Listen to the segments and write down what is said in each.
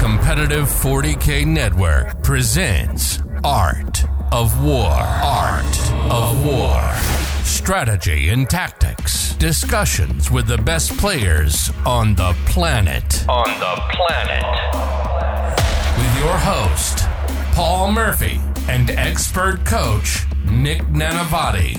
Competitive 40K Network presents Art of War. Art of War. Strategy and tactics. Discussions with the best players on the planet. On the planet. With your host, Paul Murphy, and expert coach, Nick Nanavati.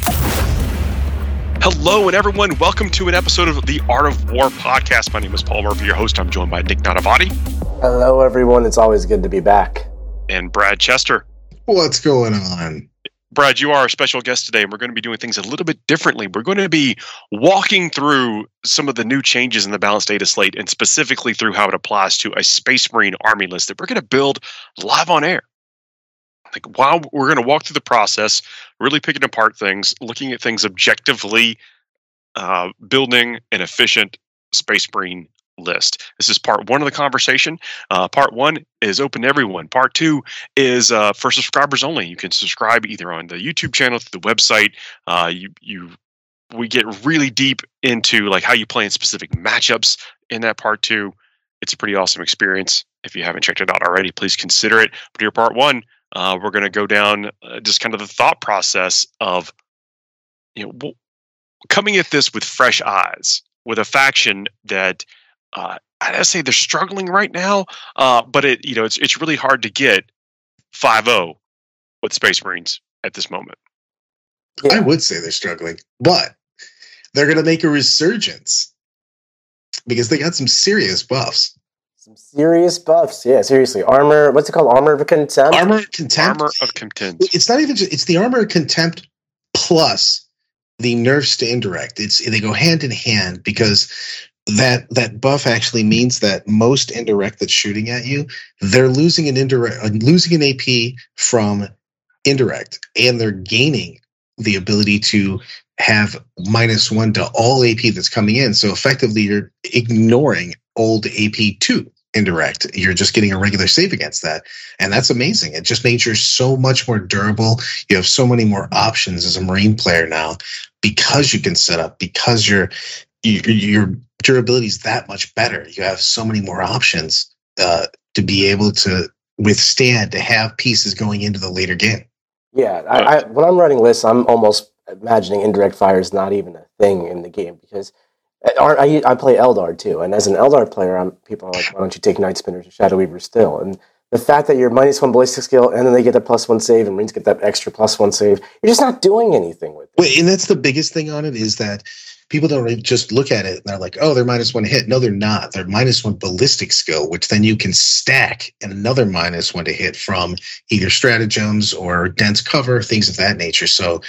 Hello, and everyone. Welcome to an episode of the Art of War podcast. My name is Paul Murphy, your host. I'm joined by Nick Nanavati. Hello, everyone. It's always good to be back. And Brad Chester. What's going on? Brad, you are our special guest today, and we're going to be doing things a little bit differently. We're going to be walking through some of the new changes in the balanced data slate, and specifically through how it applies to a Space Marine Army list that we're going to build live on air like while we're going to walk through the process really picking apart things looking at things objectively uh, building an efficient space marine list. This is part one of the conversation. Uh, part one is open to everyone. Part two is uh, for subscribers only. You can subscribe either on the youtube channel through the website. Uh, you you we get really deep into like how you play in specific matchups in that part two. It's a pretty awesome experience. If you haven't checked it out already please consider it. But your part one uh, we're going to go down uh, just kind of the thought process of, you know, coming at this with fresh eyes, with a faction that uh, I say they're struggling right now, uh, but it you know it's it's really hard to get 5-0 with Space Marines at this moment. Yeah. I would say they're struggling, but they're going to make a resurgence because they got some serious buffs. Some serious buffs. Yeah, seriously. Armor, what's it called? Armor of contempt? Armor of contempt. Armor of contempt. It's not even just, it's the armor of contempt plus the nerfs to indirect. It's they go hand in hand because that that buff actually means that most indirect that's shooting at you, they're losing an indirect uh, losing an AP from indirect and they're gaining the ability to have minus one to all AP that's coming in. So effectively, you're ignoring old AP2 indirect. You're just getting a regular save against that. And that's amazing. It just makes you so much more durable. You have so many more options as a Marine player now because you can set up, because your your durability is that much better. You have so many more options uh, to be able to withstand, to have pieces going into the later game. Yeah. I, I, when I'm running lists, I'm almost imagining indirect fire is not even a thing in the game because I, I play Eldar too, and as an Eldar player, I'm, people are like, "Why don't you take Night Spinners or Shadow Weaver still?" And the fact that you're minus one ballistic skill, and then they get that plus one save, and Marines get that extra plus one save, you're just not doing anything with it. Wait, and that's the biggest thing on it is that people don't just look at it and they're like, "Oh, they're minus one hit." No, they're not. They're minus one ballistic skill, which then you can stack and another minus one to hit from either stratagems or dense cover, things of that nature. So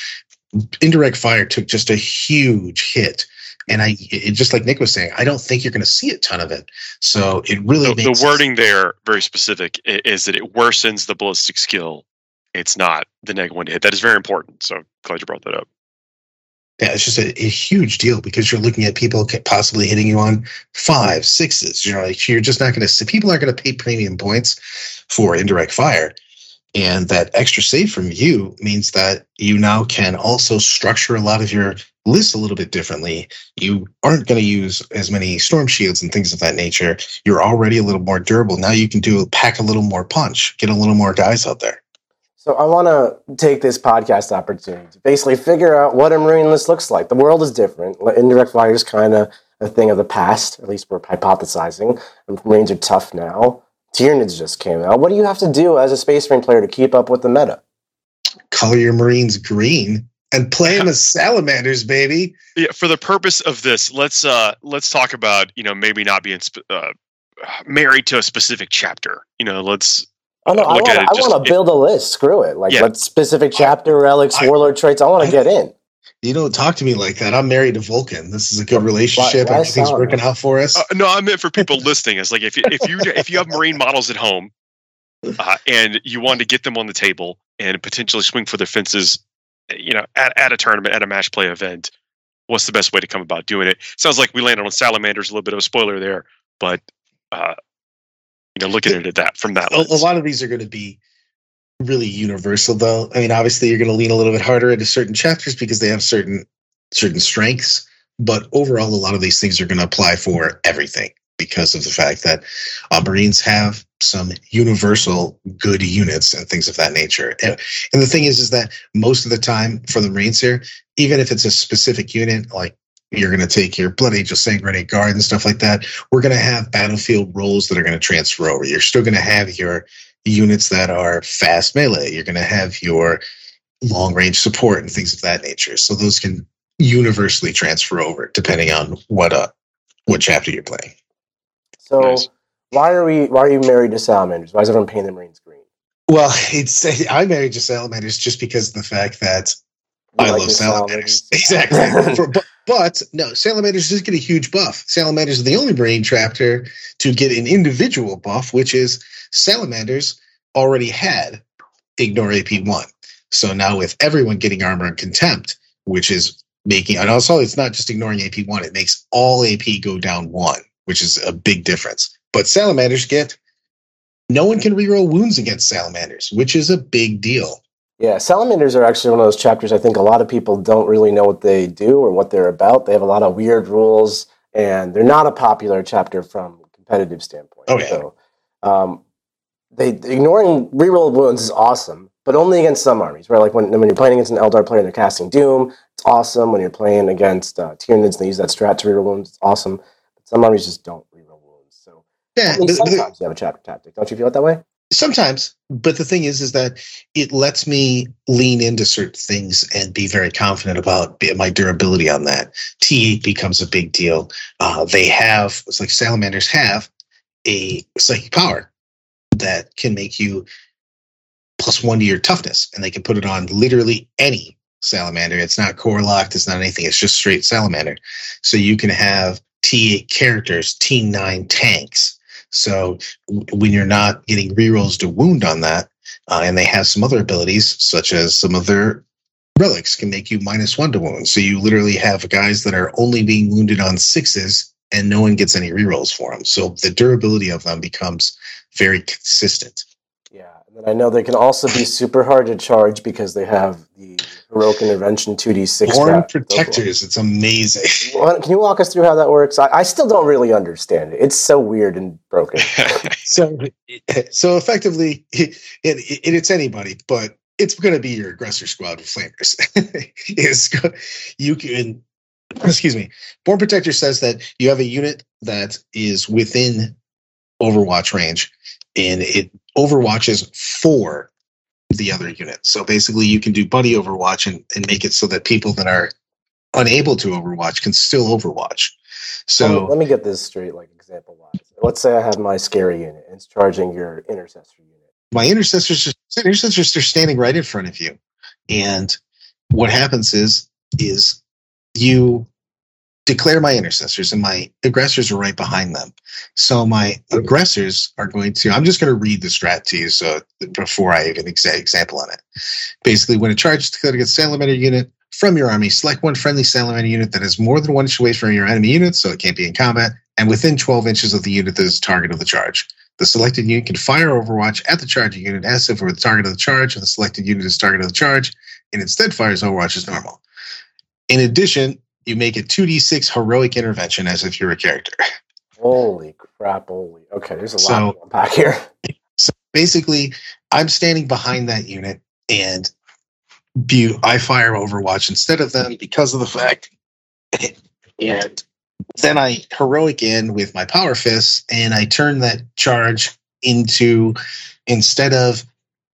indirect fire took just a huge hit and I, it, just like Nick was saying, I don't think you're going to see a ton of it. So it really the, the wording there very specific is that it worsens the ballistic skill. It's not the negative one to hit. That is very important. So glad you brought that up. Yeah, it's just a, a, huge deal because you're looking at people possibly hitting you on five, sixes. You know, like you're just not going to see people aren't going to pay premium points for indirect fire. And that extra save from you means that you now can also structure a lot of your lists a little bit differently. You aren't going to use as many storm shields and things of that nature. You're already a little more durable. Now you can do pack a little more punch, get a little more guys out there. So I want to take this podcast opportunity to basically figure out what a marine list looks like. The world is different. Indirect fire is kind of a thing of the past. At least we're hypothesizing. Marines are tough now. Tyranids just came out. What do you have to do as a Space Marine player to keep up with the meta? Color your Marines green and play them as salamanders, baby. Yeah, for the purpose of this, let's uh let's talk about you know maybe not being sp- uh, married to a specific chapter. You know, let's. Oh no, I want to build a list. Screw it. Like, yeah. what specific chapter, relics, I, warlord traits? I want to get in. You don't talk to me like that. I'm married to Vulkan. This is a good relationship. Why, why Everything's working out for us. Uh, no, I meant for people listening. It's like if you, if you if you have marine models at home, uh, and you want to get them on the table and potentially swing for the fences, you know, at, at a tournament at a match play event, what's the best way to come about doing it? Sounds like we landed on salamanders. A little bit of a spoiler there, but uh, you know, looking at it that from that, a, a lot of these are going to be really universal though. I mean, obviously you're going to lean a little bit harder into certain chapters because they have certain certain strengths, but overall a lot of these things are going to apply for everything because of the fact that uh, Marines have some universal good units and things of that nature. And, and the thing is, is that most of the time for the Marines here, even if it's a specific unit, like you're going to take your Blood Angel Sanguinary Guard and stuff like that, we're going to have battlefield roles that are going to transfer over. You're still going to have your units that are fast melee. You're going to have your long range support and things of that nature. So those can universally transfer over depending on what uh what chapter you're playing. So Nice. why are we? Why are you married to salamanders? Why is everyone painting the Marines green? Well, it's I married to salamanders just because of the fact that You I like love your salamanders. Exactly. For- but, but no, salamanders just get a huge buff. Salamanders are the only marine chapter to get an individual buff, which is salamanders already had ignore AP one. So now with everyone getting armor and contempt, which is making and also it's not just ignoring AP one, it makes all AP go down one, which is a big difference. But salamanders get no one can reroll wounds against salamanders, which is a big deal. Yeah, salamanders are actually one of those chapters I think a lot of people don't really know what they do or what they're about. They have a lot of weird rules, and they're not a popular chapter from a competitive standpoint. Oh, yeah. So, um, they ignoring reroll wounds is awesome, but only against some armies. Right, like when when you're playing against an Eldar player and they're casting Doom, it's awesome. When you're playing against uh, Tyranids and they use that strat to reroll wounds, it's awesome. But some armies just don't reroll wounds. So Yeah, I mean, the- the- sometimes you have a chapter tactic. Don't you feel it that way? Sometimes but the thing is is that it lets me lean into certain things and be very confident about my durability on that. T8 becomes a big deal. Uh, they have it's like salamanders have a psychic power that can make you plus one to your toughness and they can put it on literally any salamander. It's not core locked it's not anything it's just straight salamander. So you can have t8 characters t9 tanks so when you're not getting rerolls to wound on that, uh, and they have some other abilities, such as some of their relics can make you minus one to wound. So you literally have guys that are only being wounded on sixes, and no one gets any rerolls for them. So the durability of them becomes very consistent. Yeah, and I know they can also be super hard to charge because they have the heroic intervention two d six. Born protectors, it's amazing. Can you walk us through how that works? I, I still don't really understand it. It's so weird and broken. so, so effectively, it, it, it's anybody, but it's going to be your aggressor squad with flamers. is you can, excuse me. Born Protector says that you have a unit that is within Overwatch range, and it overwatches for the other unit. So basically, you can do buddy Overwatch and, and make it so that people that are unable to Overwatch can still Overwatch. let, me, So let me get this straight, like example wise. Let's say I have my scary unit and it's charging your intercessor unit. my intercessors just intercessors are standing right in front of you and what happens is is you declare my intercessors and my aggressors are right behind them. So my aggressors are going to i'm just going to read the strat to you so before i even exa- example on it. Basically when a charge is declared against a salamander unit from your army select one friendly salamander unit that is more than one inch away from your enemy unit so it can't be in combat and within 12 inches of the unit that is the target of the charge. The selected unit can fire Overwatch at the charging unit as if it were the target of the charge, and the selected unit is target of the charge, and instead fires Overwatch as normal. In addition, you make a 2d6 heroic intervention as if you're a character. Holy crap! Holy. Okay, there's a So- lot to unpack here. So basically, I'm standing behind that unit, and I fire Overwatch instead of them because of the fact. And then I heroic in with my power fists, and I turn that charge into instead of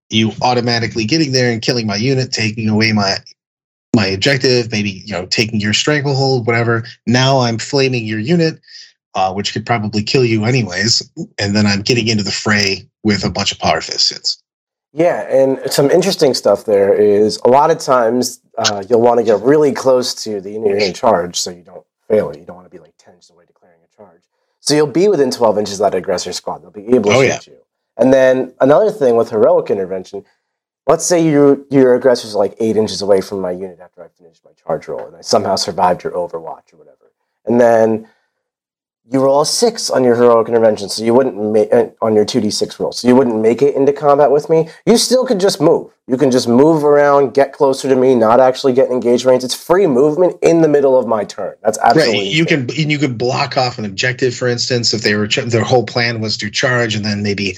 you automatically getting there and killing my unit, taking away my my objective, maybe you know taking your stranglehold, whatever. Now I'm flaming your unit, uh, which could probably kill you anyways, and then I'm getting into the fray with a bunch of power fist hits. Yeah, and some interesting stuff there is a lot of times uh, you'll want to get really close to the unit you're in charge so you don't fail it. You don't want to be like 10 inches away declaring a charge. So you'll be within 12 inches of that aggressor squad. They'll be able to Oh, shoot yeah. you. And then another thing with heroic intervention, let's say you, your aggressor's like eight inches away from my unit after I finished my charge roll and I somehow survived your overwatch or whatever. And then you roll a six on your heroic intervention, so you wouldn't make uh, on your two d six roll, so you wouldn't make it into combat with me. You still could just move. You can just move around, get closer to me, not actually get engaged range. It's free movement in the middle of my turn. That's absolutely right. You can and you could block off an objective, for instance, if they were their whole plan was to charge and then maybe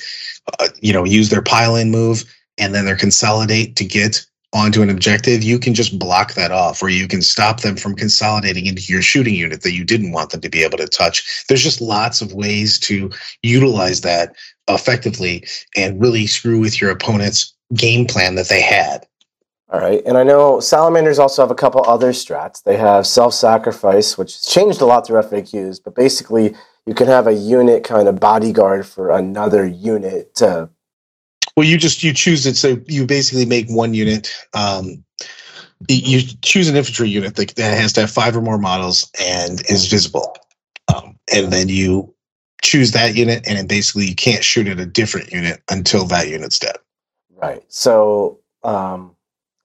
uh, you know use their pile in move and then their consolidate to get onto an objective, you can just block that off, or you can stop them from consolidating into your shooting unit that you didn't want them to be able to touch. There's just lots of ways to utilize that effectively and really screw with your opponent's game plan that they had. All right. And I know salamanders also have a couple other strats. They have self sacrifice, which has changed a lot through FAQs, but basically you can have a unit kind of bodyguard for another unit to well, you just you choose it. So you basically make one unit. Um, you choose an infantry unit that, that has to have five or more models and is visible, um, and then you choose that unit, and then basically you can't shoot at a different unit until that unit's dead. Right. So, um,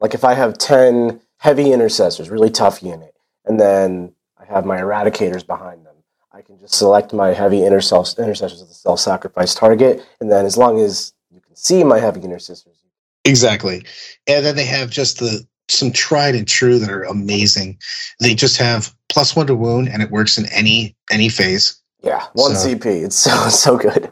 like if I have ten heavy intercessors, really tough unit, and then I have my eradicators behind them. I can just select my heavy intercessors as a self-sacrifice target, and then as long as see my heavy intercessors. Exactly. And then they have just the some tried and true that are amazing. They just have plus one to wound and it works in any any phase. Yeah, one so, CP. It's so so good.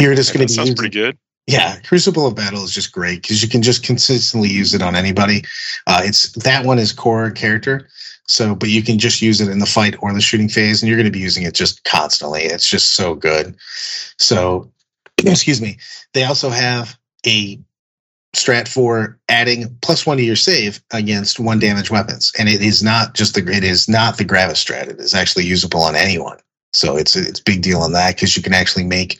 You're just going to be sounds pretty good. Yeah, Crucible of Battle is just great because you can just consistently use it on anybody. Uh, it's that one is core character, so but you can just use it in the fight or the shooting phase, and you're going to be using it just constantly. It's just so good. So excuse me, they also have a strat for adding plus one to your save against one damage weapons. And it is not just the it is not the Gravis strat. It is actually usable on anyone. So it's it's big deal on that because you can actually make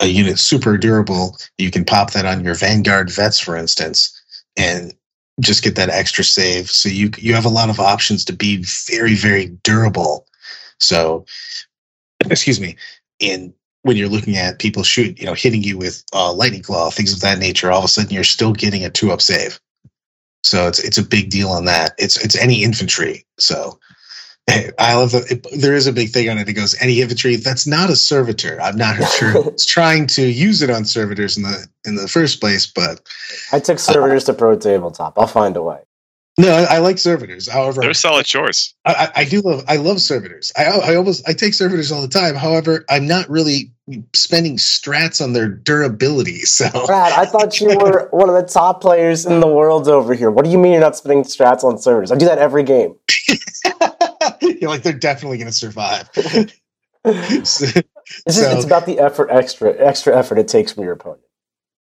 a unit super durable. You can pop that on your Vanguard vets, for instance, and just get that extra save. So you you have a lot of options to be very very durable. So excuse me, in when you're looking at people shoot, you know, hitting you with uh, lightning claw, things of that nature, all of a sudden you're still getting a two up save. So it's it's a big deal on that. It's it's any infantry. So I love that it, there is a big thing on it. It goes any infantry that's not a servitor. I'm not sure it's trying to use it on servitors in the in the first place, but I took servitors uh, to pro tabletop. I'll find a way. No, I, I, like servitors. However, they're solid choice. I, I, do love. I love servitors. I, I almost I take servitors all the time. However, I'm not really spending strats on their durability. So, Brad, I thought you were one of the top players in the world over here. What do you mean you're not spending strats on servitors? I do that every game. you're like they're definitely going to survive. so, it's, so, it's about the effort, extra extra effort it takes from your opponent.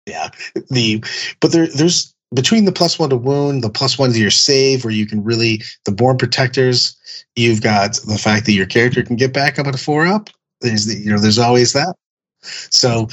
Yeah, the but there there's between the plus one to wound, the plus one to your save, where you can really the born protectors. You've got the fact that your character can get back up at a four up. There's the, you know there's always that. So,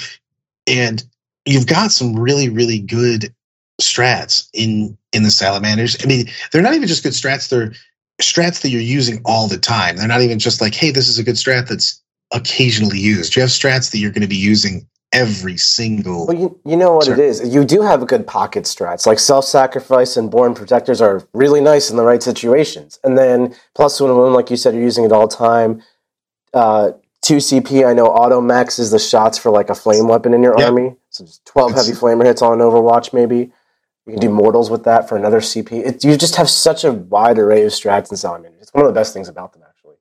and you've got some really really good strats in in the salamanders. I mean, they're not even just good strats; they're strats that you're using all the time. They're not even just like, hey, this is a good strat that's occasionally used. You have strats that you're going to be using every single. Well, you, you know what it is. You do have a good pocket strats. Like self sacrifice and born protectors are really nice in the right situations. And then plus one wound, like you said, you're using it all time. Uh, two CP. I know auto maxes the shots for like a flame weapon in your yep. army. So just twelve it's, heavy flamer hits on Overwatch, maybe. You can do mortals with that for another CP. It, you just have such a wide array of strats in Salamanders. It's one of the best things about them, actually.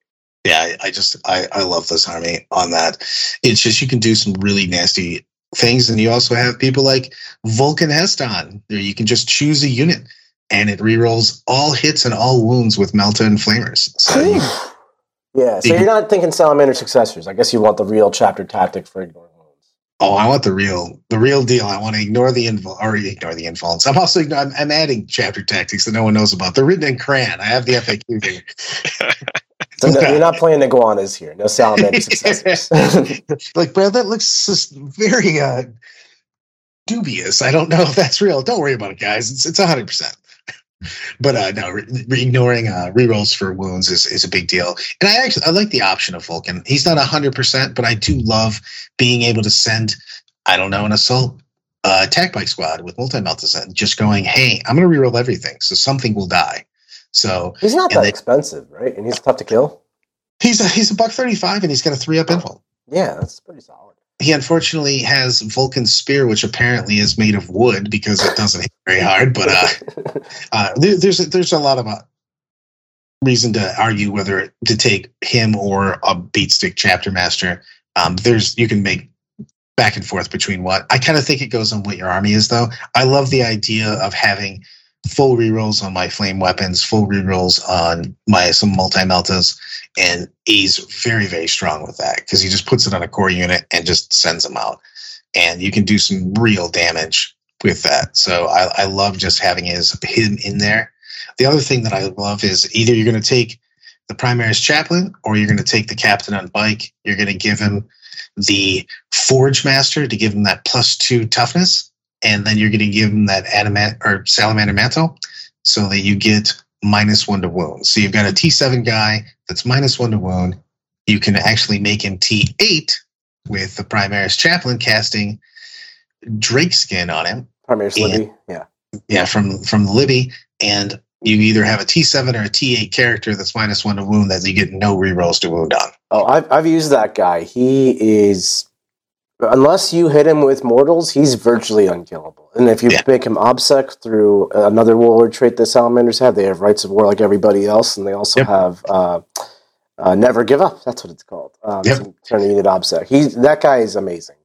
Yeah, I just I, I love this army on that. It's just you can do some really nasty things, and you also have people like Vulkan He'stan. There you can just choose a unit, and it rerolls all hits and all wounds with Melta and Flamers. So you, yeah, so you are not thinking Salamander successors. I guess you want the real chapter tactic for ignoring wounds. Oh, I want the real, the real deal. I want to ignore the invul or ignore the influence. I'm also I'm, I'm, adding chapter tactics that no one knows about. They're written in crayon. I have the FAQ here. So no, you're not playing iguanas here. No salamander successors. like, Brad, that looks just very uh, dubious. I don't know if that's real. Don't worry about it, guys. It's it's hundred percent. But uh, no, re- ignoring uh, rerolls for wounds is, is a big deal. And I actually I like the option of Vulkan. He's not hundred percent, but I do love being able to send. I don't know an assault uh, attack bike squad with multi meltas and just going, hey, I'm going to reroll everything, so something will die. So he's not that they, expensive, right? And he's tough to kill. He's a he's a buck thirty five, and he's got a three up invul. Yeah, that's pretty solid. He unfortunately has Vulkan's spear, which apparently is made of wood because it doesn't hit very hard. But uh, uh, there, there's a, there's a lot of uh, reason to argue whether to take him or a beatstick chapter master. Um, there's you can make back and forth between what I kind of think it goes on what your army is though. I love the idea of having full rerolls on my flame weapons, full rerolls on my some multi meltas, and he's very very strong with that because he just puts it on a core unit and just sends them out, and you can do some real damage with that. So I, I love just having his him in there. The other thing that I love is either you're going to take the Primaris chaplain or you're going to take the captain on bike. You're going to give him the forge master to give him that plus two toughness and then you're going to give him that adamant or salamander mantle so that you get minus one to wound. So you've got a T7 guy that's minus one to wound. You can actually make him T8 with the Primaris Chaplain casting Drake skin on him. Primaris Libby, yeah. Yeah, from from Libby, and you either have a T7 or a T8 character that's minus one to wound that you get no rerolls to wound on. Oh, I've I've used that guy. He is unless you hit him with mortals, he's virtually unkillable. And if you Yeah. make him obsec through another warlord trait that salamanders have, they have Rites of War like everybody else, and they also Yep. have uh, uh, never give up. That's what it's called. Um, Yep. to Turn a unit obsec. He's that guy is amazing.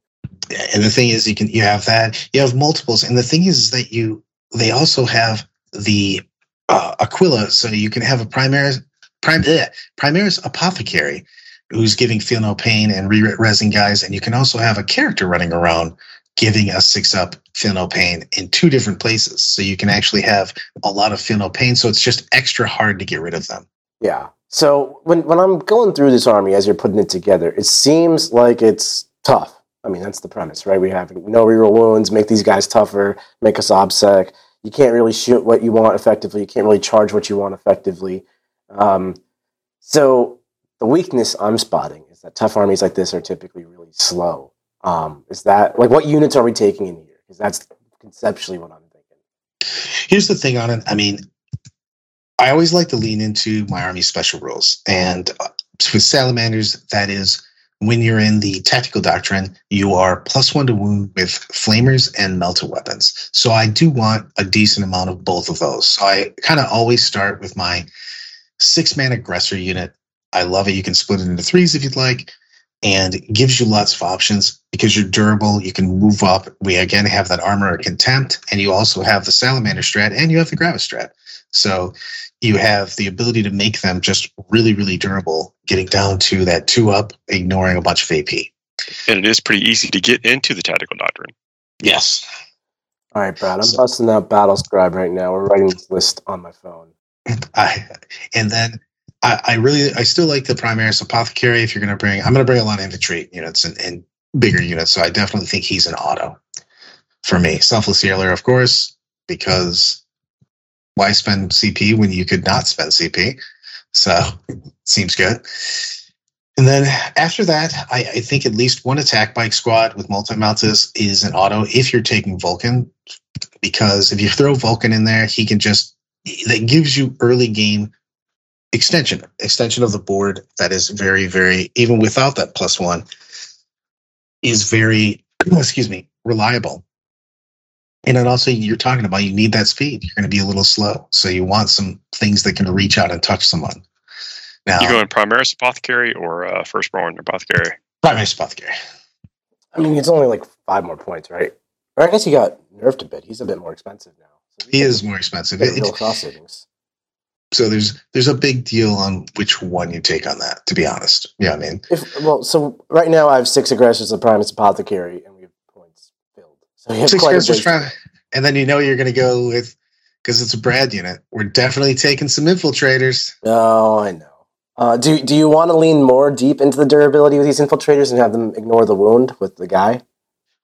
and the thing is you can you have that you have multiples and the thing is, is that you they also have the uh, aquila so you can have a primaris prim, eh, primaris apothecary who's giving feel no pain and re-resing guys and you can also have a character running around giving a six up feel no pain in two different places so you can actually have a lot of feel no pain so it's just extra hard to get rid of them Yeah. So when when I'm going through this army as you're putting it together, it seems like it's tough. I mean, that's the premise, right? We have no reroll wounds, make these guys tougher, make us obsec. You can't really shoot what you want effectively. You can't really charge what you want effectively. Um, so the weakness I'm spotting is that tough armies like this are typically really slow. Um, is that like what units are we taking in here? Because that's conceptually what I'm thinking. Here's the thing on it. I mean, I always like to lean into my army special rules, and uh, with salamanders, that is when you're in the tactical doctrine, you are plus one to wound with flamers and melter weapons. So I do want a decent amount of both of those. So I kind of always start with my six man aggressor unit. I love it. You can split it into threes if you'd like, and it gives you lots of options because you're durable. You can move up. We again have that armor of contempt, and you also have the salamander strat, and you have the gravis strat. So you have the ability to make them just really, really durable, getting down to that two up, ignoring a bunch of AP. And it is pretty easy to get into the tactical doctrine. Yes. All right, Brad, I'm So- busting out Battle Scribe right now. We're writing this list on my phone. I and then I, I really I still like the Primaris Apothecary if you're gonna bring I'm gonna bring a lot of infantry units and, and bigger units, so I definitely think he's an auto for me. Selfless healer, of course, because why spend CP when you could not spend CP? So seems good. And then after that, I, I think at least one attack bike squad with multi mounts is an auto if you're taking Vulkan, because if you throw Vulkan in there, he can just that gives you early game extension extension of the board that is very very even without that plus one is very excuse me reliable and then also you're talking about you need that speed you're going to be a little slow so you want some things that can reach out and touch someone now You go in Primaris Apothecary or uh, Firstborn Apothecary? Primaris apothecary I mean, it's only like five more points, right? Or I guess he got nerfed a bit. He's a bit more expensive now. So he is more expensive get It- real cross savings. So there's there's a big deal on which one you take on that to be honest yeah i mean If well, so right now I have six aggressors of Primaris Apothecary, and we have points filled. So we have six quite a big- and then you know you're going to go with because it's a brad unit we're definitely taking some infiltrators No, I know. Uh, do do you want to lean more deep into the durability with these infiltrators and have them ignore the wound with the guy?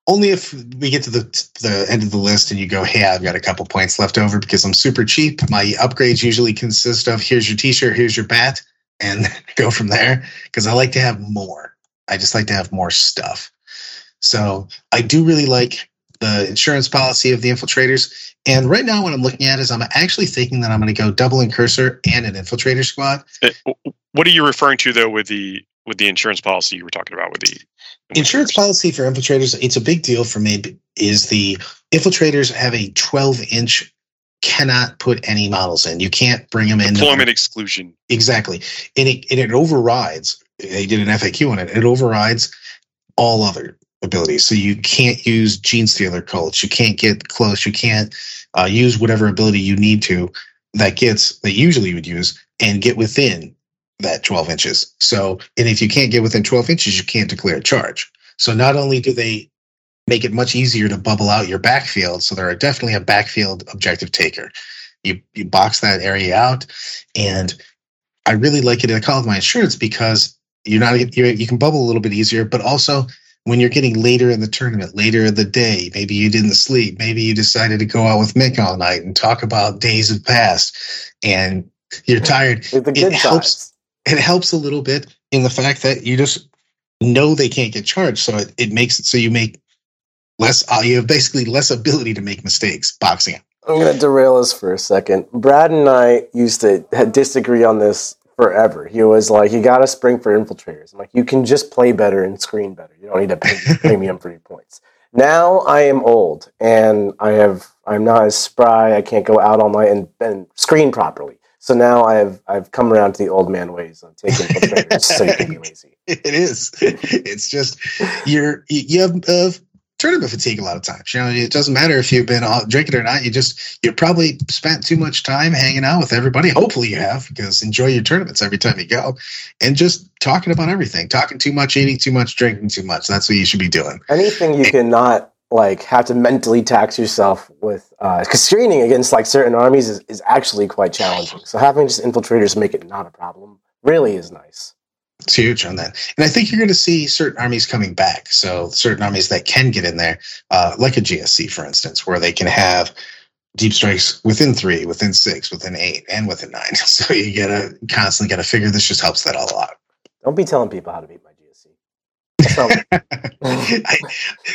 Only if we get to the the end of the list and you go, "Hey, I've got a couple points left over because I'm super cheap." My upgrades usually consist of here's your t-shirt, here's your bat, and go from there because I like to have more. I just like to have more stuff. So I do really like the insurance policy of the infiltrators. And right now, what I'm looking at is I'm actually thinking that I'm going to go double Incursor and an infiltrator squad. What are you referring to though with the with the insurance policy you were talking about with the insurance policy for infiltrators? It's a big deal for me. Is the infiltrators have a 12 inch cannot put any models in. You can't bring them in. Deployment exclusion. Exactly, and it and it overrides. They did an FAQ on it. It overrides all other abilities. So you can't use Genestealer Cults. You can't get close. You can't uh, use whatever ability you need to that gets that usually you would use and get within that 12 inches. So, and if you can't get within 12 inches, you can't declare a charge. So not only do they make it much easier to bubble out your backfield, so they're definitely a backfield objective taker. You you box that area out, and I really like it. I call it my insurance because you're not you're, you can bubble a little bit easier, but also when you're getting later in the tournament, later in the day, maybe you didn't sleep, maybe you decided to go out with Mick all night and talk about days of past, and you're tired. it helps. It helps a little bit in the fact that you just know they can't get charged, so it, it makes it so you make less. Uh, you have basically less ability to make mistakes boxing. I'm going to derail us for a second. Brad and I used to disagree on this forever. He was like, "You got to spring for infiltrators." I'm like, "You can just play better and screen better. You don't need to pay premium for your points." Now I am old and I have I'm not as spry. I can't go out all night and, and screen properly. So now I've I've come around to the old man ways of taking infiltrators so you can be lazy. It is. It's just you're you have uh, tournament fatigue a lot of times. You know, it doesn't matter if you've been drinking or not. You just you probably spent too much time hanging out with everybody. Hopefully, you have because enjoy your tournaments every time you go, and just talking about everything. Talking too much, eating too much, drinking too much. That's what you should be doing. Anything you cannot like have to mentally tax yourself with because uh, screening against like certain armies is, is actually quite challenging. So having just infiltrators make it not a problem really is nice. It's huge on that. And I think you're going to see certain armies coming back. So certain armies that can get in there, uh, like a GSC, for instance, where they can have deep strikes within three, within six, within eight, and within nine. So you gotta constantly gotta figure this just helps that all a lot. Don't be telling people how to beat my I,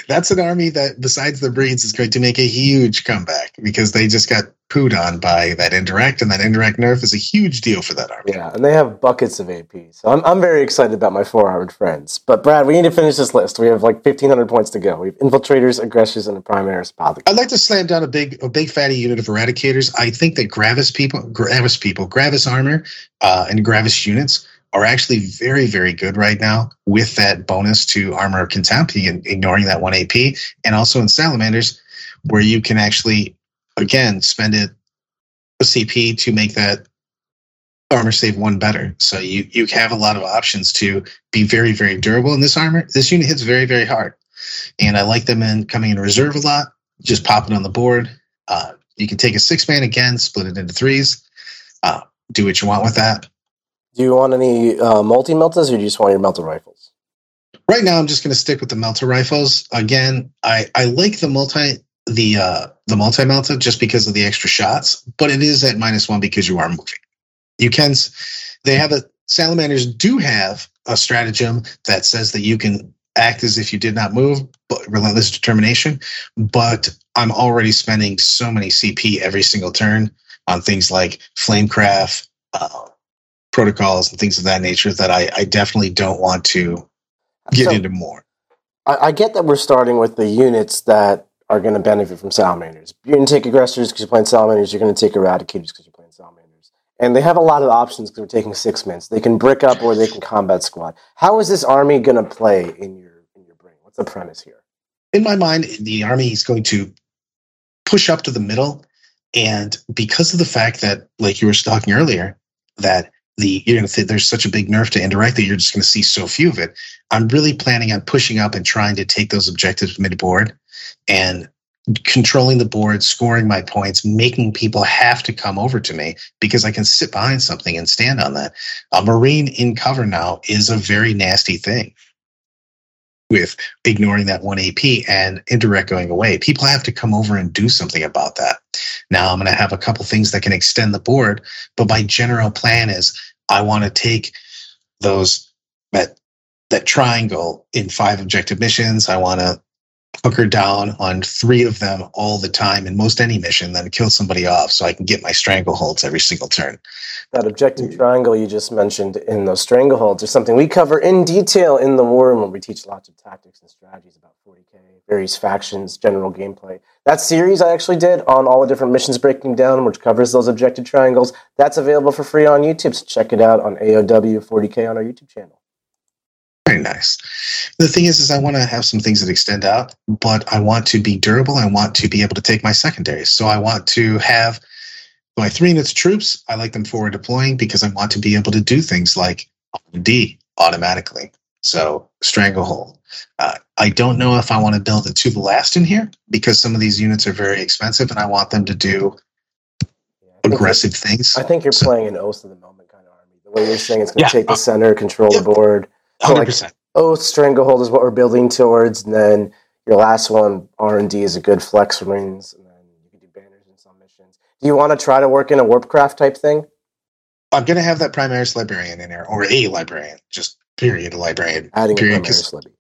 that's an army that, besides the breeds, is going to make a huge comeback because they just got pooed on by that indirect, and that indirect nerf is a huge deal for that army. Yeah, and they have buckets of AP. So I'm, I'm very excited about my four armored friends. But Brad, we need to finish this list. We have like 1,500 points to go. We have infiltrators, aggressors, and a primaris I'd like to slam down a big, a big fatty unit of eradicators. I think that Gravis people, Gravis people, Gravis armor, uh, and Gravis units are actually very, very good right now with that bonus to armor of contempt, ignoring that one AP, and also in salamanders, where you can actually, again, spend it a CP to make that armor save one better. So you you have a lot of options to be very, very durable in this armor. This unit hits very, very hard, and I like them in coming in reserve a lot. Just pop it on the board. Uh, you can take a six man again, split it into threes. Uh, do what you want with that. Do you want any uh, multi meltas, or do you just want your melta rifles? Right now, I'm just going to stick with the melta rifles. Again, I I like the multi the uh, the multi melta just because of the extra shots, but it is at minus one because you are moving. You can. They have a salamanders do have a stratagem that says that you can act as if you did not move, but relentless determination. But I'm already spending so many CP every single turn on things like flamecraft, uh, protocols and things of that nature that I, I definitely don't want to get so, into more. I, I, get that we're starting with the units that are going to benefit from salamanders. You're going to take aggressors because you're playing salamanders. You're going to take eradicators because you're playing salamanders. And they have a lot of options because we're taking six minutes. They can brick up or they can combat squad. How is this army going to play in your in your brain? What's the premise here? In my mind, the army is going to push up to the middle, and because of the fact that, like you were talking earlier, that the you're going to there's such a big nerf to indirect that you're just going to see so few of it. I'm really planning on pushing up and trying to take those objectives mid board and controlling the board, scoring my points, making people have to come over to me because I can sit behind something and stand on that. A Marine in cover now is a very nasty thing with ignoring that one AP and indirect going away. People have to come over and do something about that. Now I'm going to have a couple things that can extend the board, but my general plan is I want to take those that that triangle in five objective missions. I want to hunker down on three of them all the time in most any mission, then kill somebody off so I can get my strangleholds every single turn. That objective triangle you just mentioned in those strangleholds is something we cover in detail in the war room where we teach lots of tactics and strategies about 40k, various factions, general gameplay. That series I actually did on all the different missions breaking down, which covers those objective triangles, that's available for free on YouTube. So check it out on AOW 40k on our YouTube channel. Very nice. The thing is, is I want to have some things that extend out, but I want to be durable. I want to be able to take my secondaries. So I want to have my three units troops. I like them forward deploying because I want to be able to do things like D automatically. So stranglehold. Uh, I don't know if I want to build a to the last in here because some of these units are very expensive, and I want them to do Yeah, aggressive things. I think you're So- playing an Oath of the Moment kind of army. The way you're saying it's going Yeah. to take the center, control Yeah. the board. Hundred percent. Oath, Stranglehold is what we're building towards, and then your last one, R and D, is a good flex rings, and then you can do banners in some missions. Do you want to try to work in a Warpcraft type thing? I'm going to have that Primaris librarian in there, or a librarian, just period, a librarian. Adding period.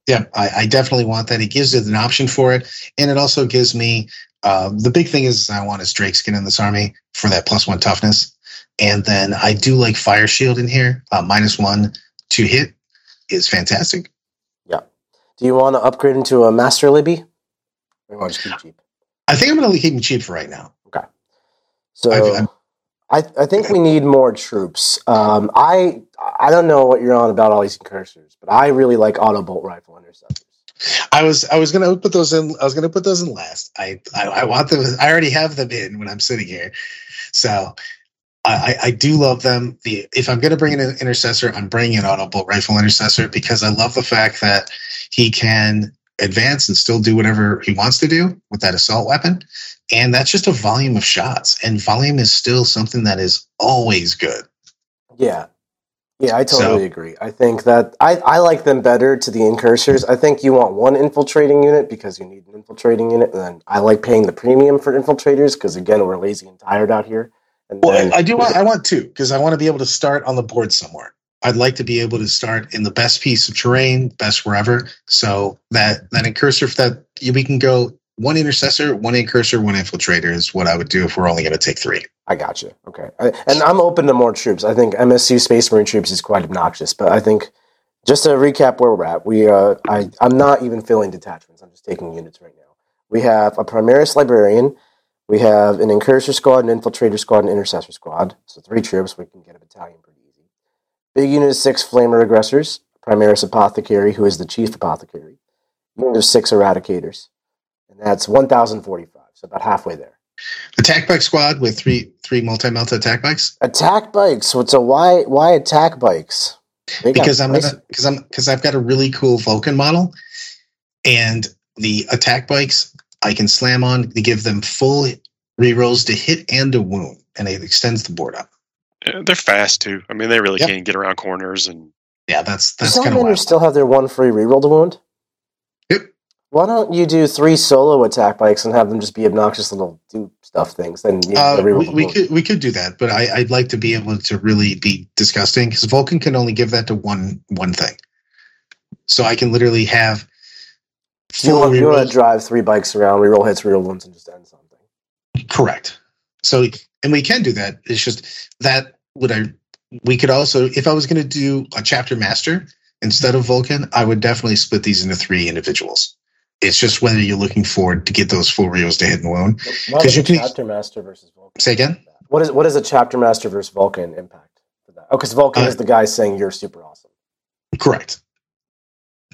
Yeah, I, I definitely want that. It gives it an option for it, and it also gives me uh, the big thing is I want is Drake skin in this army for that plus one toughness, and then I do like Fire Shield in here, uh, minus one to hit is fantastic. Yeah. Do you want to upgrade into a Master Libby? Or you want to keep cheap? I think I'm going to keep him cheap for right now. Okay. So I've- I, I think we need more troops. Um, I I don't know what you're on about all these incursors, but I really like auto bolt rifle intercessors. I was I was going to put those in. I was going to put those in last. I, I I want them. I already have them in when I'm sitting here, so. I, I- do love them. The if I'm going to bring in an intercessor, I'm bringing an auto bolt rifle intercessor because I love the fact that he can advance and still do whatever he wants to do with that assault weapon, and that's just a volume of shots. And volume is still something that is always good. Yeah. Yeah, I So- totally agree. I think that I, I like them better to the incursors. I think you want one infiltrating unit because you need an infiltrating unit, and then I like paying the premium for infiltrators because again we're lazy and tired out here. And Well, then, I do want I want two because I want to be able to start on the board somewhere. I'd like to be able to start in the best piece of terrain, best wherever. So that that incursor that we can go one intercessor, one incursor, one infiltrator is what I would do if we're only going to take three. I got you. Okay, I, and I'm open to more troops. I think MSU Space Marine troops is quite obnoxious, but I think just to recap where we're at, we uh, I I'm not even filling detachments. I'm just taking units right now. We have a Primaris Librarian. We have an Incursor squad, an Infiltrator squad, an Intercessor squad. So three troops. We can get a battalion pretty easy. Big unit of six Flamer Aggressors. Primaris Apothecary, who is the Chief Apothecary. Unit of six Eradicators, and that's 1,045. So about halfway there. Attack bike squad with three three multi melta attack bikes Attack bikes. So a why? Why attack bikes? They because I'm because I'm because I've got a really cool Vulkan model, and the attack bikes I can slam on to give them full rerolls to hit and to wound, and it extends the board up. Yeah, They're fast too. I mean, they really Yep. can get around corners and Yeah, that's Do that's kind of Salamanders wild. still have their one free reroll to wound. Yep. Why don't you do three solo attack bikes and have them just be obnoxious little do stuff things? Then you Uh, the we, we could we could do that, but I, I'd like to be able to really be disgusting because Vulkan can only give that to one one thing. So I can literally have you want, you want to drive three bikes around, reroll hits, reroll ones, and just end something. Correct. So and we can do that. It's just that would I we could also if I was going to do a chapter master instead of Vulkan, I would definitely split these into three individuals. It's just whether you're looking forward to get those full reels to hit and wound. What 'Cause is you can- chapter master versus Vulkan? Say again? What is what is a chapter master versus Vulkan impact for that? Oh, because Vulkan Uh, is the guy saying you're super awesome. Correct.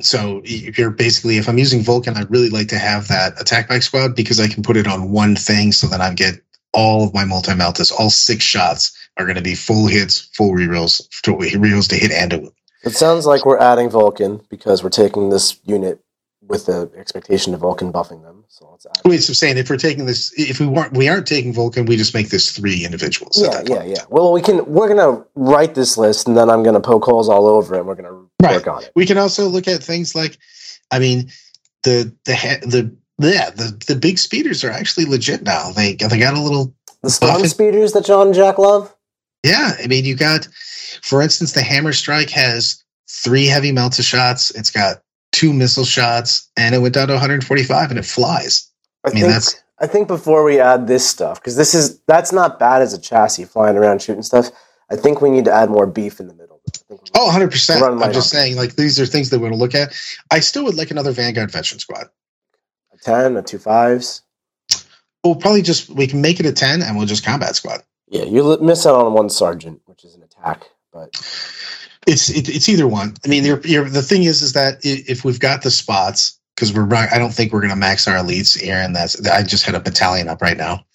So if you're basically, if I'm using Vulkan, I'd really like to have that attack bike squad because I can put it on one thing so that I get all of my multi meltas, all six shots are going to be full hits, full rerolls, to, rerolls to hit and to wound. It sounds like we're adding Vulkan because we're taking this unit with the expectation of Vulkan buffing them. So let's add. Wait, so saying if we're taking this, if we weren't, we aren't taking Vulkan, we just make this three individuals. Yeah, yeah, yeah. Well, we can. We're gonna write this list, and then I'm gonna poke holes all over it. and We're gonna Right. work on it. We can also look at things like, I mean, the the the yeah the the big speeders are actually legit now. They they got a little The storm speeders that John and Jack love. Yeah, I mean, you got, for instance, the Hammer Strike has three heavy melta shots. It's got two missile shots, and it went down to 145, and it flies. I, mean, think, that's- I think before we add this stuff, because this is that's not bad as a chassis flying around shooting stuff. I think we need to add more beef in the middle. I Oh, 100 percent. I'm just saying, like these are things that we're going to look at. I still would like another Vanguard veteran squad. a ten, a two fives. We'll probably just we can make it a 10, and we'll just combat squad. Yeah, you li- miss out on one sergeant, which is an attack, but It's it, it's either one. I mean, you're, you're, the thing is, is that if we've got the spots, because we're I don't think we're going to max our elites Aaron. that's I just had a battalion up right now,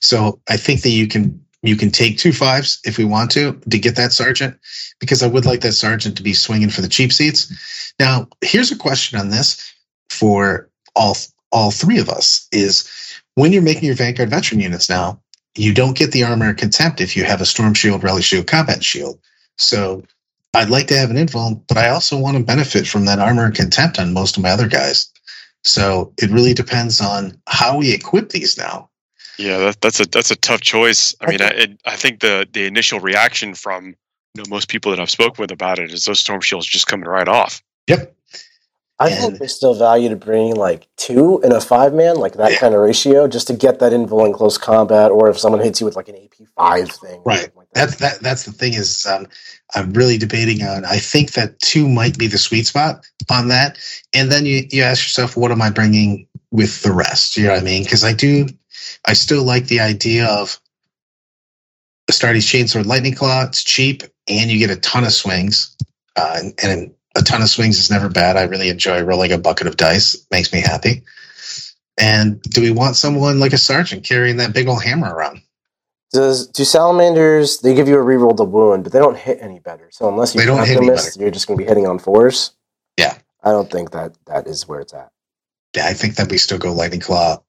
so I think that you can you can take two fives if we want to to get that sergeant, because I would like that sergeant to be swinging for the cheap seats. Now, here's a question on this for all all three of us: is when you're making your Vanguard veteran units now, you don't get the armor contempt if you have a storm shield, rally shield, combat shield. So I'd like to have an invul, but I also want to benefit from that armor and contempt on most of my other guys. So it really depends on how we equip these now. Yeah, that, that's a that's a tough choice. I I mean, I, it, I think the the initial reaction from you know most people that I've spoken with about it is those storm shields just coming right off. Yep. I And- think there's still value to bringing like two in a five man, like that Yeah. kind of ratio, just to get that invul in close combat, or if someone hits you with like an AP five thing, Right. Like that. That's that. That's the thing is, um, I'm really debating on. I think that two might be the sweet spot on that, and then you you ask yourself, what am I bringing with the rest? You know what I mean? Because I do, I still like the idea of Astartes Chainsword Lightning Claw. It's cheap, and you get a ton of swings, uh, and, and a ton of swings is never bad. I really enjoy rolling a bucket of dice; it makes me happy. And do we want someone like a sergeant carrying that big old hammer around? Does do salamanders? They give you a reroll to wound, but they don't hit any better. So unless you they don't hit any miss, better. you're just going to be hitting on fours. Yeah. I don't think that that is where it's at. yeah, I think that we still go Lightning Claw.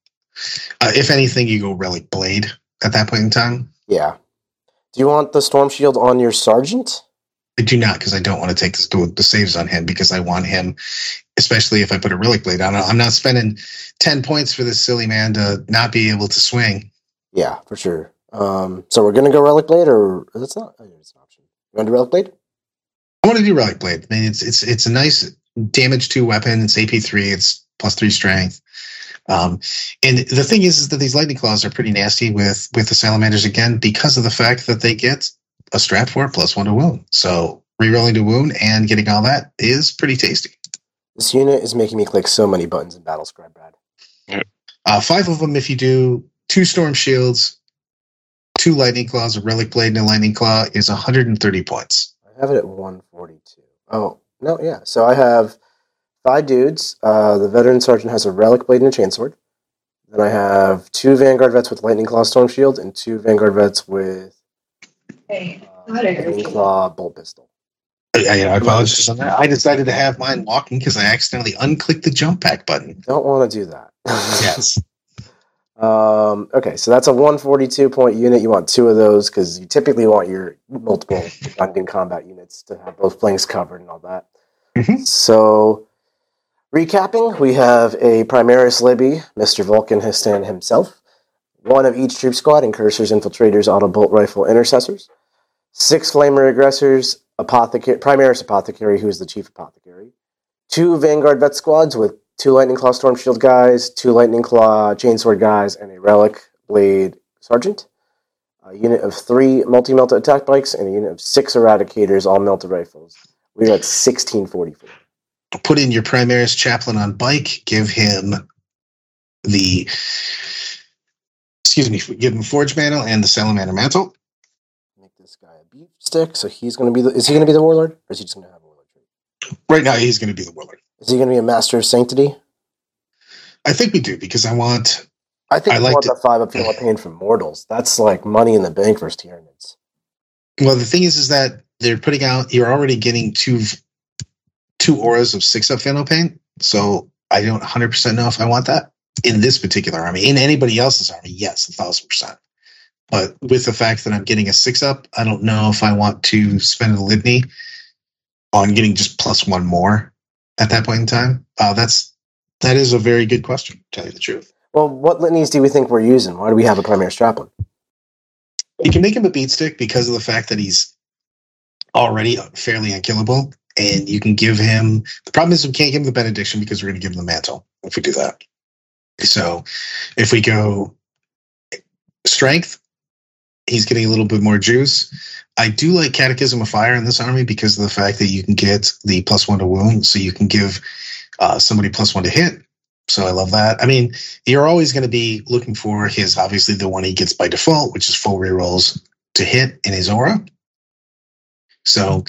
Uh, if anything, you go Relic Blade at that point in time. Yeah. Do you want the storm shield on your sergeant? I do not because I don't want to take the, the saves on him because I want him, especially if I put a Relic Blade on. I'm not spending 10 points for this silly man to not be able to swing. Yeah, for sure. Um, so we're gonna go relic blade, or that's not. oh, It's an option. You want to do relic blade? I want to do Relic Blade. I mean, it's it's it's a nice damage two weapon. It's AP three. It's plus three strength. Um, and the thing is, is that these lightning claws are pretty nasty with with the salamanders again because of the fact that they get a strat for plus one to wound. So rerolling to wound and getting all that is pretty tasty. This unit is making me click so many buttons in BattleScribe, Brad. Uh, five of them if you do two storm shields, two lightning claws, a relic blade, and a lightning claw is 130 points. I have it at 142. Oh, no, yeah. So I have five dudes. Uh, the veteran sergeant has a relic blade and a chainsword. Then I have two Vanguard vets with lightning claw storm shield and two Vanguard vets with Hey, uh, Got it. lightning bolt pistol. I, I, I apologize on that. I decided to have mine walking because I accidentally unclicked the jump pack button. Don't want to do that. Yes. Um, okay, so that's a 142 point unit. You want two of those because you typically want your multiple Gungan combat units to have both flanks covered and all that. Mhm. So, recapping, we have a Primaris Libby, Mr. Vulkan He'stan himself, one of each troop squad, incursors, infiltrators, auto bolt rifle intercessors, six flamer aggressors, apothecary, Primaris Apothecary, who is the chief apothecary, two Vanguard vet squads with two Lightning Claw Storm Shield guys, two Lightning Claw Chainsword guys, and a Relic Blade Sergeant. A unit of three multi melta attack bikes and a unit of six Eradicators, all melta rifles. We're at 1644. Put in your Primaris chaplain on bike. Give him the excuse me. Give him Forge Mantle and the Salamander Mantle. Make this guy a beef stick, so he's going to be the. Is he going to be the Warlord? Or is he just going to have a Warlord trait? Right now, he's going to be the Warlord. Is he going to be a Master of Sanctity? I think we do because I want. I think I like the five up feel pain from mortals. That's like money in the bank versus Tyranids. Well, the thing is, is that they're putting out. You're already getting two two auras of six up Feel No Pain. So I don't 100 percent know if I want that in this particular army. In anybody else's army, yes, a thousand percent. But with the fact that I'm getting a six up, I don't know if I want to spend a litany on getting just plus one more at that point in time. Uh, that's that is a very good question. To tell you the truth, Well, what litanies do we think we're using? Why do we have a Primaris chaplain? you can make him a beat stick because of the fact that he's already fairly unkillable. and you can give him. The problem is we can't give him the benediction because we're going to give him the mantle if we do that. So if we go strength, he's getting a little bit more juice. I do like Catechism of Fire in this army because of the fact that you can get the plus one to wound, so you can give uh, somebody plus one to hit. So I love that. I mean, you're always going to be looking for his obviously the one he gets by default, which is full rerolls to hit in his aura. So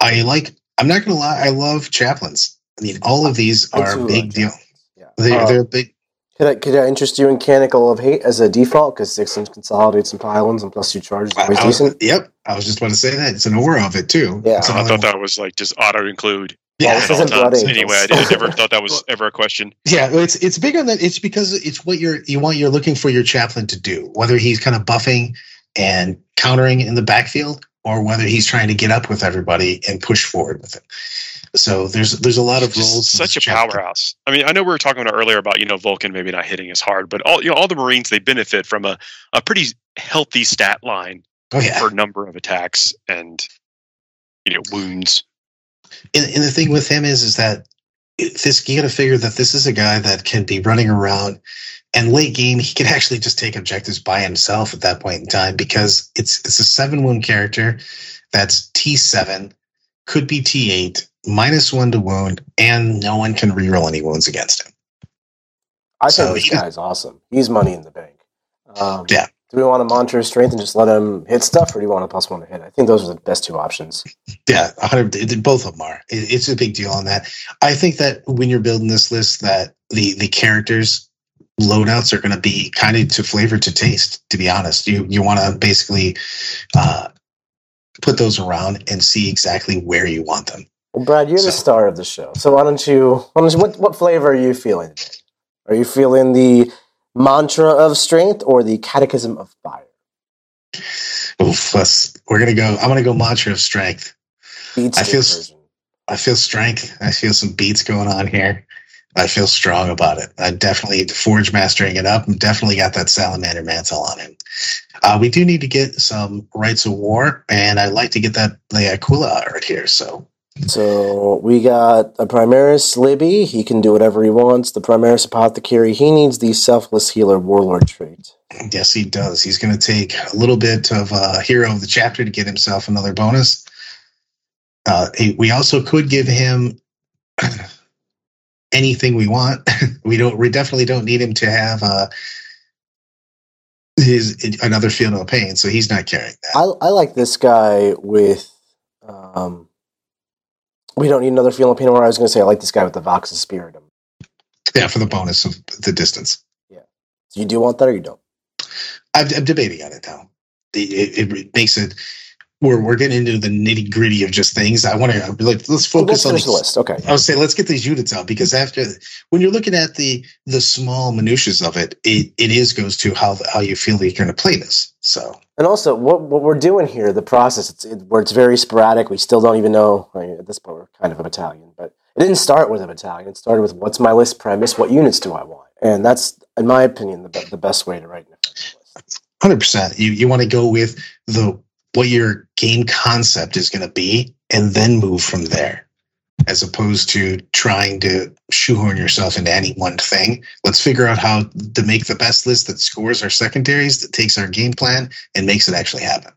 I like. I'm not going to lie. I love chaplains. I mean, all of these are big deal. Yeah. They're, Uh, they're big. Could I, could I interest you in Canticle of Hate as a default? Because six inch consolidates and pile-ins and plus two charges is I, always I was, decent. yep, I was just about to say that it's an aura of it too. Yeah. It's I thought that was like just auto include Well, yeah, this at all isn't Blood times. Anyway, I, did, I never thought that was ever a question. Yeah, it's it's big on that. It's because it's what you're you want you're looking for your chaplain to do, whether he's kind of buffing and countering in the backfield, or whether he's trying to get up with everybody and push forward with it. So there's there's a lot of roles. such a powerhouse. I mean, I know we were talking about earlier about you know Vulkan maybe not hitting as hard, but all you know all the Marines they benefit from a a pretty healthy stat line Oh yeah, for number of attacks and you know wounds. and, and the thing with him is is that this you got to figure that this is a guy that can be running around and late game he can actually just take objectives by himself at that point in time because it's it's a seven wound character that's T seven could be T eight minus one to wound and no one can reroll any wounds against him. I think So this he- guy's awesome. He's money in the bank. Um, Yeah. Do we want to monitor his strength and just let him hit stuff, or do you want a plus one to hit? I think those are the best two options. Yeah, 100, both of them are. It- It's a big deal on that. I think that when you're building this list, that the the characters loadouts are going to be kind of to flavor to taste. To be honest, you you want to basically uh, put those around and see exactly where you want them. Well, Brad, you're the star of the show, so why don't you? Why don't you what what flavor are you feeling today? Are you feeling the mantra of strength or the catechism of fire? Oof, let's, we're gonna go. I'm gonna go mantra of strength. Beat I feel version. I feel strength. I feel some beats going on here. I feel strong about it. I definitely forge mastering it up. and Definitely got that salamander mantle on him. Uh, we do need to get some Rites of War, and I'd like to get that the Aquila art here. So So we got a Primaris Libby. He can do whatever he wants. The Primaris Apothecary. He needs the selfless healer warlord trait. yes, he does. He's going to take a little bit of uh, hero of the chapter to get himself another bonus. Uh, he- we also could give him anything we want. we don't. We definitely don't need him to have uh, his another field of pain. So he's not carrying that. I, I like this guy with. Um, we don't need another Filipino. Or I was going to say I like this guy with the Vox Espernum. Yeah, for the bonus of the distance. Yeah. So you do want that or you don't? I'm, I'm debating on it now. It, it, it makes it. We're we're getting into the nitty gritty of just things. I want to like let's Let's focus on finish the the list. Okay. I would say let's get these units out because after when you're looking at the the small minutiae of it, it it is goes to how how you feel that you're going to play this. So And also, what what we're doing here, the process, it's it, where it's very sporadic. We still don't even know. I mean, at this point, we're kind of a battalion, but it didn't start with a battalion. It started with what's my list premise, what units do I want, and that's, in my opinion, the, the best way to write an list. hundred percent, you you want to go with the what your game concept is going to be, and then move from there, as opposed to trying to shoehorn yourself into any one thing. Let's figure out how to make the best list that scores our secondaries, that takes our game plan, and makes it actually happen.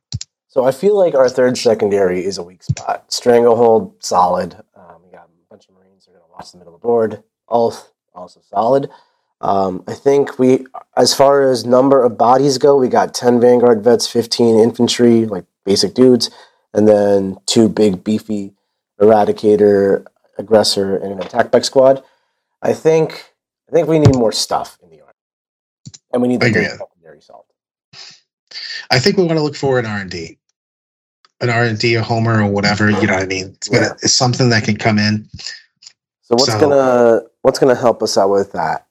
So I feel like our third secondary is a weak spot. Stranglehold, solid. Um, we got a bunch of Marines who are going to watch the middle of the board. Ulf, also solid. Um, I think we, as far as number of bodies go, we got 10 Vanguard vets, 15 infantry, like basic dudes, and then two big, beefy Eradicator, Aggressor, and an attack bike squad. I think I think we need more stuff in the army. And we need the I agree. big secondary solved. I think we want to look for an R and D, an R and D, a Homer or whatever. You know what I mean? It's, gonna- Yeah. it's something that can come in. So what's So- gonna what's gonna help us out with that?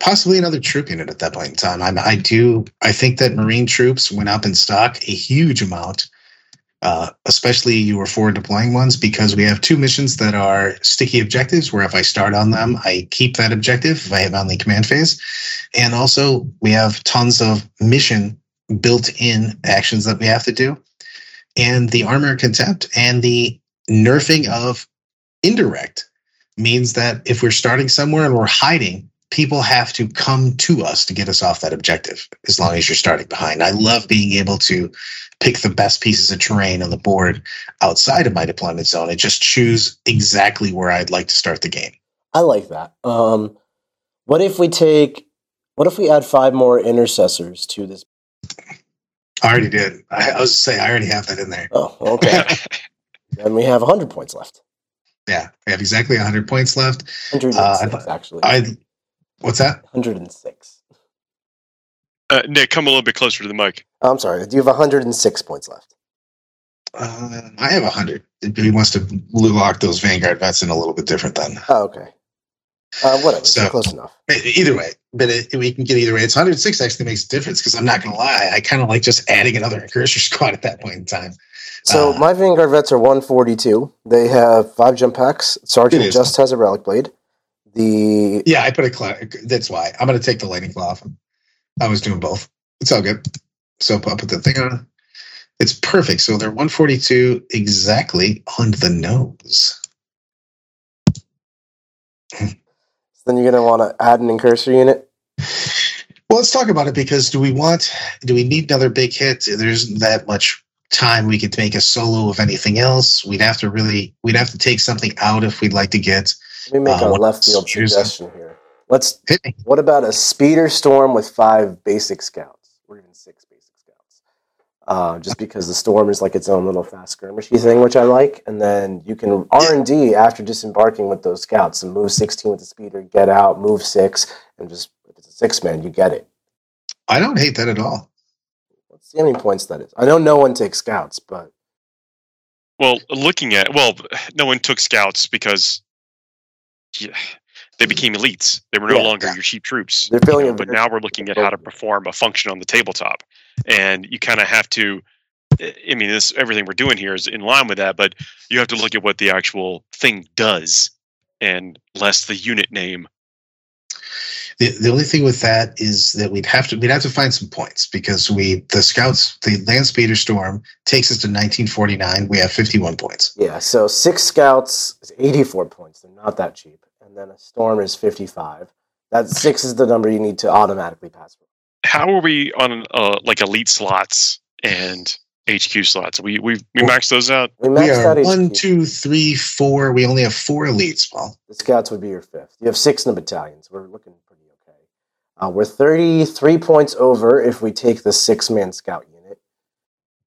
Possibly another troop unit at that point in time. I'm, I do. I think that Marine troops went up in stock a huge amount, uh, especially were forward deploying ones, because we have two missions that are sticky objectives. Where if I start on them, I keep that objective if I have on the command phase, and also we have tons of mission built-in actions that we have to do, and the armor contempt and the nerfing of indirect means that if we're starting somewhere and we're hiding, people have to come to us to get us off that objective as long as you're starting behind. I love being able to pick the best pieces of terrain on the board outside of my deployment zone and just choose exactly where I'd like to start the game. I like that. Um, what if we take? What if we add five more intercessors to this? I already did. I, I was say I already have that in there. Oh, okay. then we have hundred points left. Yeah, we have exactly 100 points left. 106, uh, actually. I, what's that? 106. Uh, Nick, come a little bit closer to the mic. Oh, I'm sorry. Do you have 106 points left? Uh, I have 100. He wants to lock those Vanguard vets in a little bit different then. Oh, okay. Uh, whatever. So, close enough. Either way, but it, we can get either way. It's 106 actually makes a difference because I'm not going to lie. I kind of like just adding another Incursor squad at that point in time. So uh, my Vanguard vets are 142. They have five jump packs. Sergeant just has a relic blade. The yeah, I put a claw. That's why I'm going to take the lightning claw off. I was doing both. It's all good. So I'll put the thing on. It's perfect. So they're 142 exactly on the nose. So then you're going to want to add an incursor unit. Well, let's talk about it because do we want, do we need another big hit? There isn't that much time we could make a solo of anything else. We'd have to really, we'd have to take something out if we'd like to get. Let me make uh, a left field suggestion here. Let's. What about a speeder storm with five basic scouts, or even six basic scouts? Uh, just because the storm is like its own little fast skirmishy thing, which I like, and then you can R and D after disembarking with those scouts and move sixteen with the speeder, get out, move six, and just if it's a six man, you get it. I don't hate that at all. Let's see how many points that is. I know no one takes scouts, but well, looking at well, no one took scouts because yeah, they became elites. They were no yeah, longer yeah. your cheap troops. They're filling you know, but now we're looking at how to perform a function on the tabletop, and you kind of have to. I mean, this everything we're doing here is in line with that, but you have to look at what the actual thing does, and less the unit name the, the only thing with that is that we'd have to we'd have to find some points because we the scouts the land speeder storm takes us to 1949. We have 51 points. Yeah, so six scouts is 84 points. They're not that cheap, and then a storm is 55. That six is the number you need to automatically pass. How are we on uh, like elite slots and HQ slots. We we we maxed those out. We, we are one, two, three, four. We only have four elites, Paul. The scouts would be your fifth. You have six in the battalions. We're looking pretty okay. Uh, we're thirty-three points over if we take the six-man scout unit.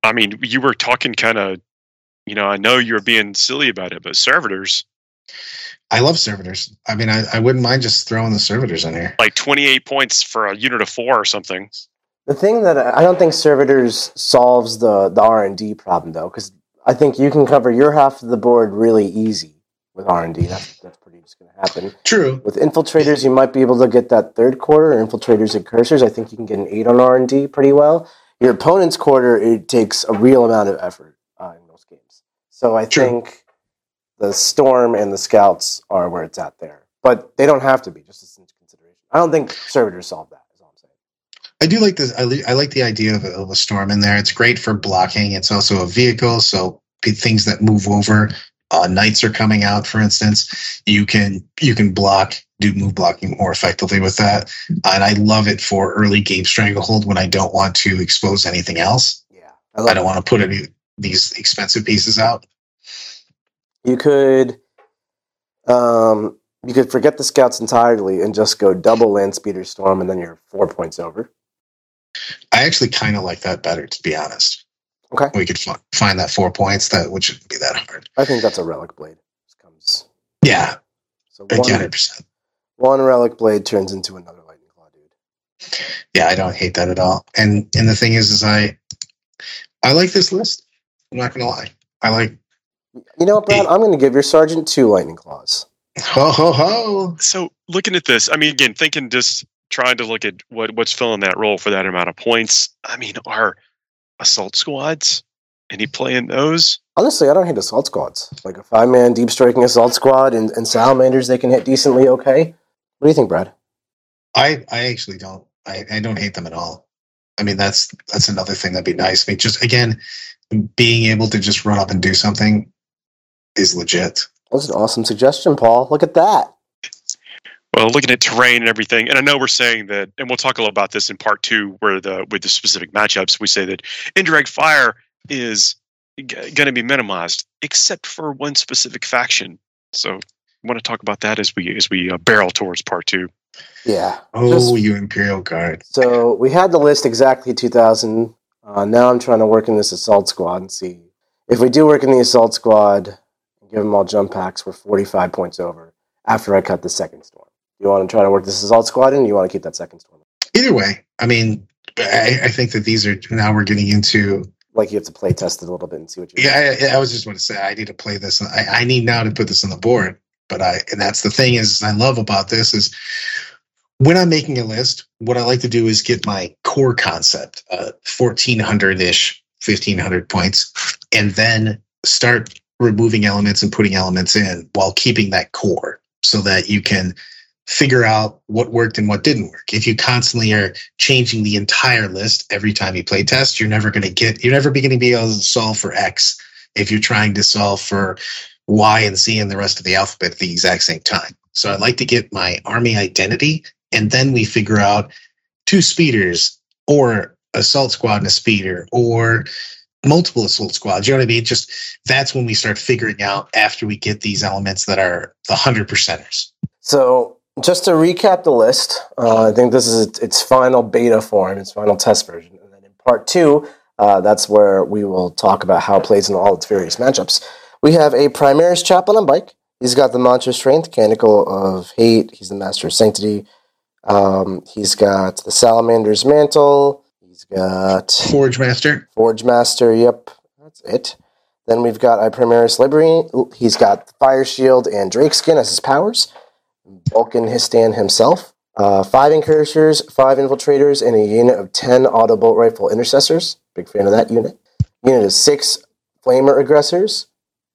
I mean, you were talking kind of, you know, I know you're being silly about it, but servitors. I love servitors. I mean, I, I wouldn't mind just throwing the servitors in here. Like twenty-eight points for a unit of four or something. The thing that I don't think servitors solves the the R and D problem though, because I think you can cover your half of the board really easy with R and D. That's that's pretty just going to happen. True. With infiltrators, you might be able to get that third quarter. Infiltrators and Incursors, I think you can get an eight on R and D pretty well. Your opponent's quarter, it takes a real amount of effort uh, in most games. So I True. think the storm and the scouts are where it's at there, but they don't have to be. Just as consideration, I don't think servitors solve that. I do like this. I, li- I like the idea of a, of a, storm in there. It's great for blocking. It's also a vehicle, so things that move over. Uh, knights are coming out, for instance. You can you can block, do move blocking more effectively with that. And I love it for early game stranglehold when I don't want to expose anything else. Yeah, I, I don't want to put any these expensive pieces out. You could, um, you could forget the scouts entirely and just go double land speeder storm, and then you're four points over. I actually kind of like that better, to be honest. Okay. We could f- find that four points. That which shouldn't be that hard. I think that's a relic blade. comes. Yeah. So one, percent. One relic blade turns into another lightning claw, dude. Yeah, I don't hate that at all. And and the thing is, is I I like this list. I'm not gonna lie. I like. You know what, Brad? I'm going to give your sergeant two lightning claws. Ho ho ho! So looking at this, I mean, again, thinking just trying to look at what what's filling that role for that amount of points. I mean, are assault squads any play in those? Honestly, I don't hate assault squads. Like a five man deep striking assault squad and, and salamanders, they can hit decently okay. What do you think, Brad? I I actually don't. I, I don't hate them at all. I mean, that's that's another thing that'd be nice. I mean, just again, being able to just run up and do something is legit. That's an awesome suggestion, Paul. Look at that. Well, looking at terrain and everything, and I know we're saying that, and we'll talk a little about this in part two, where the with the specific matchups, we say that indirect fire is g- going to be minimized, except for one specific faction. So, I want to talk about that as we as we uh, barrel towards part two. Yeah. Oh, Just- you Imperial Guard. So we had the list exactly 2,000. Uh, now I'm trying to work in this assault squad and see if we do work in the assault squad. Give them all jump packs. We're 45 points over after I cut the second storm. You want to try to work this assault squad in? Or you want to keep that second storm? Either way, I mean, I, I think that these are now we're getting into. Like you have to play test it a little bit and see what you. Yeah, I, I was just going to say I need to play this. I, I need now to put this on the board. But I and that's the thing is I love about this is when I'm making a list, what I like to do is get my core concept, uh, 1400 ish, 1500 points, and then start removing elements and putting elements in while keeping that core so that you can figure out what worked and what didn't work. If you constantly are changing the entire list every time you play test, you're never going to get, you're never going to be able to solve for X if you're trying to solve for Y and Z and the rest of the alphabet at the exact same time. So I'd like to get my army identity and then we figure out two speeders or assault squad and a speeder or multiple assault squads. You know what I mean? Just that's when we start figuring out after we get these elements that are the hundred percenters. So just to recap the list, uh, I think this is its, final beta form, its final test version, and then in part two, uh, that's where we will talk about how it plays in all its various matchups. We have a Primaris chaplain on bike. He's got the mantra strength, canticle of hate. He's the master of sanctity. Um, he's got the salamander's mantle. Got Forge Master. Forge Master, yep, that's it. Then we've got I Primaris Liberty. He's got Fire Shield and Drake Skin as his powers. Vulkan He'stan himself. Uh, five Incursors, five Infiltrators, and a unit of 10 Auto Bolt Rifle Intercessors. Big fan of that unit. Unit of six Flamer Aggressors.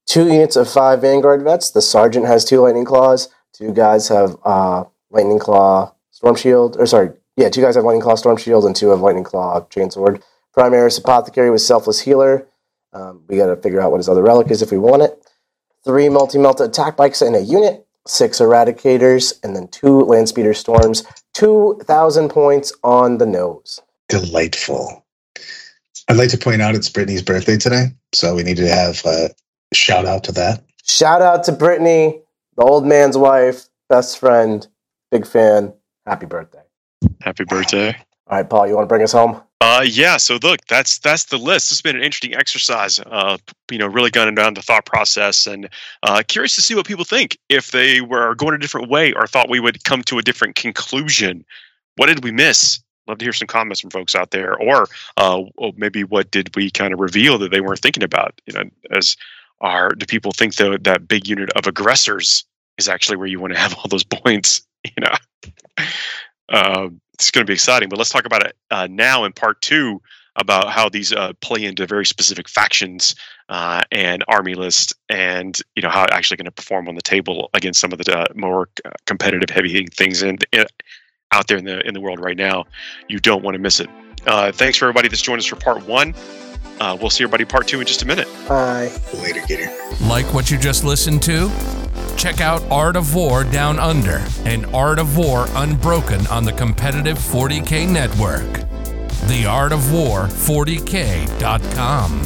Two units of five Vanguard Vets. The Sergeant has two Lightning Claws. Two guys have uh, Lightning Claw Storm Shield. Or sorry, yeah, two guys have Lightning Claw Storm Shield and two have Lightning Claw Chainsword. Primaris Apothecary with Selfless Healer. Um, we got to figure out what his other relic is if we want it. Three multi melta attack bikes in a unit, six eradicators, and then two land speeder storms. 2,000 points on the nose. Delightful. I'd like to point out it's Brittany's birthday today, so we need to have a shout out to that. Shout out to Brittany, the old man's wife, best friend, big fan. Happy birthday. Happy birthday. All right, Paul, you want to bring us home? Uh, yeah. So look, that's that's the list. It's been an interesting exercise. Uh, you know, really gunning down the thought process, and uh, curious to see what people think if they were going a different way or thought we would come to a different conclusion. What did we miss? Love to hear some comments from folks out there, or uh, or maybe what did we kind of reveal that they weren't thinking about? You know, as are do people think that that big unit of aggressors is actually where you want to have all those points? You know. Um, it's going to be exciting. But let's talk about it uh, now in part two about how these uh, play into very specific factions uh, and army list, and you know how it's actually going to perform on the table against some of the uh, more uh, competitive, heavy hitting things in, in, out there in the in the world right now. You don't want to miss it. Uh, thanks for everybody that's joined us for part one. Uh, we'll see everybody part two in just a minute. Bye. Later, Gator. Like what you just listened to? Check out Art of War Down Under and Art of War Unbroken on the competitive 40K network. The Art of War 40K.com.